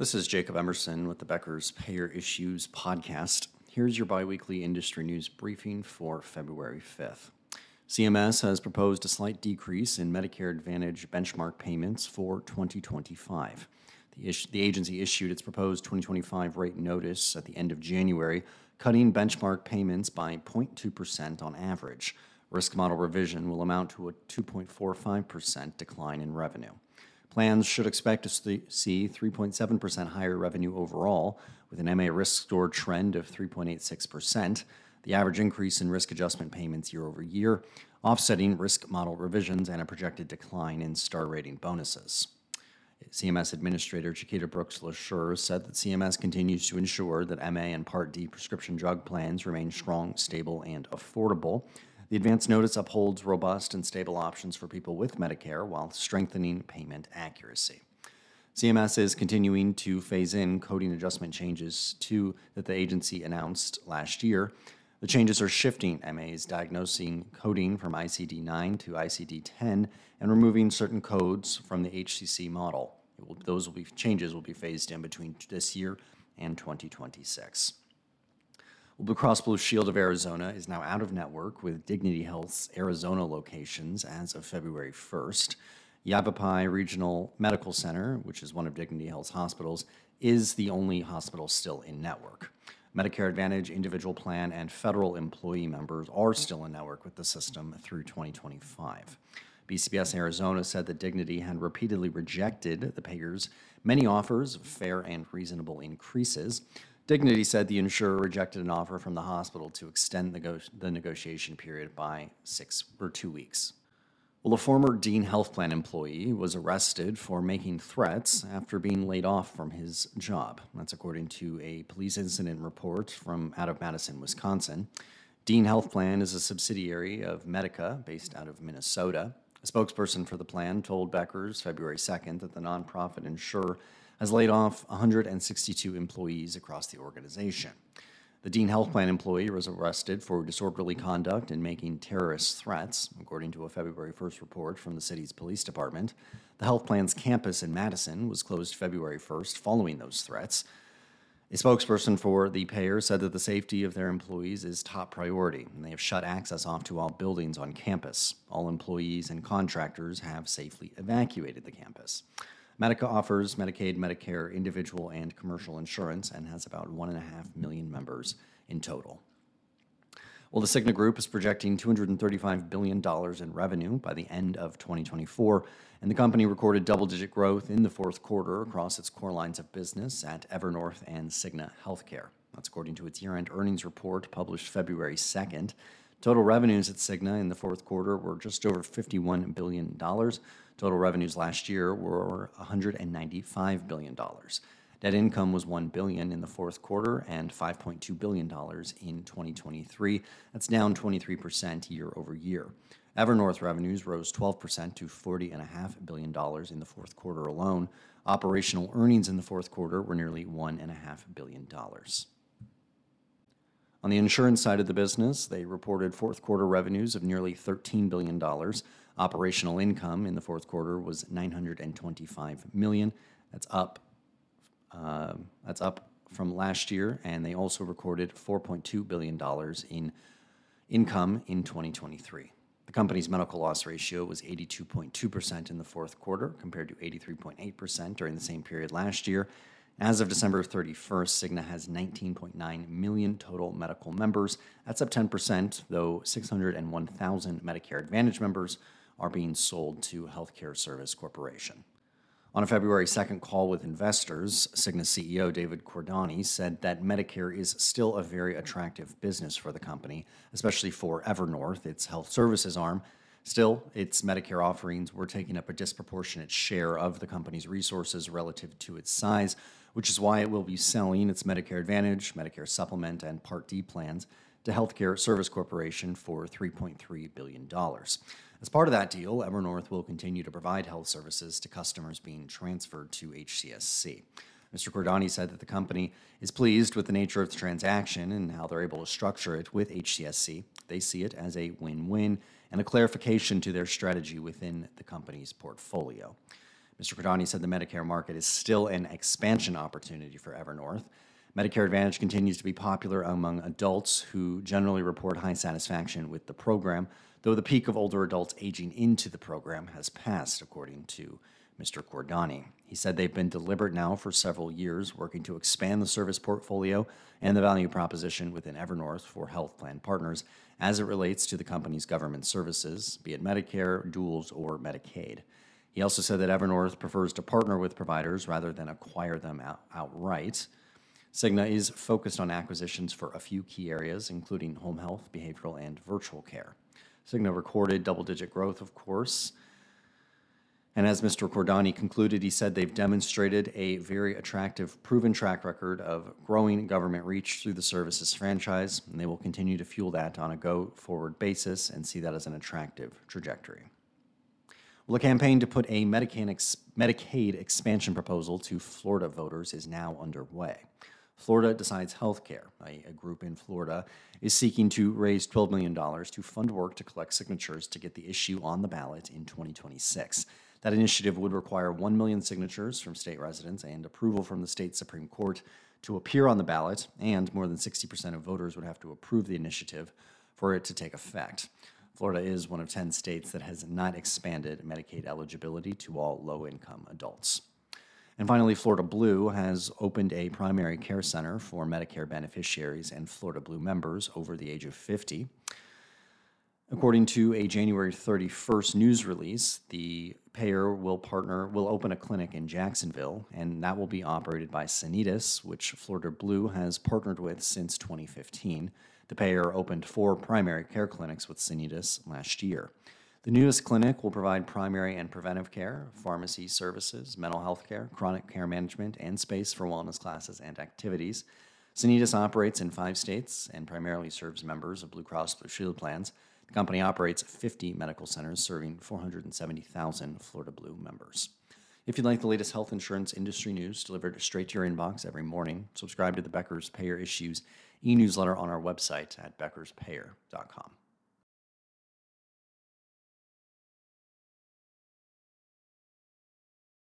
This is Jacob Emerson with the Becker's Payer Issues Podcast. Here's your biweekly industry news briefing for February 5th. CMS has proposed a slight decrease in Medicare Advantage benchmark payments for 2025. The, is- the agency issued its proposed 2025 rate notice at the end of January, cutting benchmark payments by 0.2% on average. Risk model revision will amount to a 2.45% decline in revenue. Plans should expect to see 3.7% higher revenue overall, with an MA risk score trend of 3.86%, the average increase in risk adjustment payments year over year, offsetting risk model revisions and a projected decline in star rating bonuses. CMS Administrator Chiquita Brooks LaSure said that CMS continues to ensure that MA and Part D prescription drug plans remain strong, stable, and affordable. The advance notice upholds robust and stable options for people with Medicare while strengthening payment accuracy. CMS is continuing to phase in coding adjustment changes to that the agency announced last year. The changes are shifting MA's diagnosing coding from ICD 9 to ICD 10 and removing certain codes from the HCC model. Will, those will be changes will be phased in between this year and 2026. Blue Cross Blue Shield of Arizona is now out of network with Dignity Health's Arizona locations as of February 1st. Yavapai Regional Medical Center, which is one of Dignity Health's hospitals, is the only hospital still in network. Medicare Advantage, individual plan, and federal employee members are still in network with the system through 2025. BCBS Arizona said that Dignity had repeatedly rejected the payers' many offers of fair and reasonable increases. Dignity said the insurer rejected an offer from the hospital to extend the, the negotiation period by six or two weeks. Well, a former Dean Health Plan employee was arrested for making threats after being laid off from his job. That's according to a police incident report from out of Madison, Wisconsin. Dean Health Plan is a subsidiary of Medica, based out of Minnesota. A spokesperson for the plan told Becker's February 2nd that the nonprofit insurer has laid off 162 employees across the organization. The Dean Health Plan employee was arrested for disorderly conduct and making terrorist threats, according to a February 1st report from the city's police department. The health plan's campus in Madison was closed February 1st following those threats. A spokesperson for the payer said that the safety of their employees is top priority, and they have shut access off to all buildings on campus. All employees and contractors have safely evacuated the campus. Medica offers Medicaid, Medicare, individual, and commercial insurance and has about 1.5 million members in total. Well, the Cigna Group is projecting $235 billion in revenue by the end of 2024, and the company recorded double digit growth in the fourth quarter across its core lines of business at Evernorth and Cigna Healthcare. That's according to its year end earnings report published February 2nd. Total revenues at Cigna in the fourth quarter were just over $51 billion. Total revenues last year were $195 billion. Net income was 1 billion in the fourth quarter and $5.2 billion in 2023. That's down 23% year over year. Evernorth revenues rose 12% to $40.5 billion in the fourth quarter alone. Operational earnings in the fourth quarter were nearly $1.5 billion. On the insurance side of the business, they reported fourth quarter revenues of nearly $13 billion. Operational income in the fourth quarter was 925 million. That's up. Uh, that's up from last year, and they also recorded $4.2 billion in income in 2023. The company's medical loss ratio was 82.2% in the fourth quarter, compared to 83.8% during the same period last year, as of December 31st, Cigna has 19.9 million total medical members. That's up 10%, though 601,000 Medicare Advantage members are being sold to Healthcare Service Corporation. On a February 2nd call with investors, Cigna CEO David Cordani said that Medicare is still a very attractive business for the company, especially for Evernorth, its health services arm, Still, its Medicare offerings were taking up a disproportionate share of the company's resources relative to its size, which is why it will be selling its Medicare Advantage, Medicare Supplement, and Part D plans to Healthcare Service Corporation for $3.3 billion. As part of that deal, Evernorth will continue to provide health services to customers being transferred to HCSC. Mr. Cordani said that the company is pleased with the nature of the transaction and how they're able to structure it with HCSC. They see it as a win win and a clarification to their strategy within the company's portfolio. Mr. Cordani said the Medicare market is still an expansion opportunity for Evernorth. Medicare Advantage continues to be popular among adults who generally report high satisfaction with the program, though the peak of older adults aging into the program has passed, according to Mr. Cordani. He said they've been deliberate now for several years, working to expand the service portfolio and the value proposition within Evernorth for health plan partners as it relates to the company's government services, be it Medicare, duals, or Medicaid. He also said that Evernorth prefers to partner with providers rather than acquire them out- outright. Cigna is focused on acquisitions for a few key areas, including home health, behavioral, and virtual care. Cigna recorded double digit growth, of course. And as Mr. Cordani concluded, he said they've demonstrated a very attractive, proven track record of growing government reach through the services franchise, and they will continue to fuel that on a go forward basis and see that as an attractive trajectory. Well, the campaign to put a Medicaid, Medicaid expansion proposal to Florida voters is now underway. Florida Decides Healthcare, a, a group in Florida, is seeking to raise $12 million to fund work to collect signatures to get the issue on the ballot in 2026. That initiative would require 1 million signatures from state residents and approval from the state Supreme Court to appear on the ballot, and more than 60% of voters would have to approve the initiative for it to take effect. Florida is one of 10 states that has not expanded Medicaid eligibility to all low income adults. And finally, Florida Blue has opened a primary care center for Medicare beneficiaries and Florida Blue members over the age of 50. According to a January 31st news release, the payer will partner will open a clinic in Jacksonville, and that will be operated by Sanitas, which Florida Blue has partnered with since 2015. The payer opened four primary care clinics with Sanitas last year. The newest clinic will provide primary and preventive care, pharmacy services, mental health care, chronic care management, and space for wellness classes and activities. Sanitas operates in five states and primarily serves members of Blue Cross Blue Shield plans. The company operates 50 medical centers serving 470,000 Florida Blue members. If you'd like the latest health insurance industry news delivered straight to your inbox every morning, subscribe to the Becker's Payer Issues e newsletter on our website at beckerspayer.com.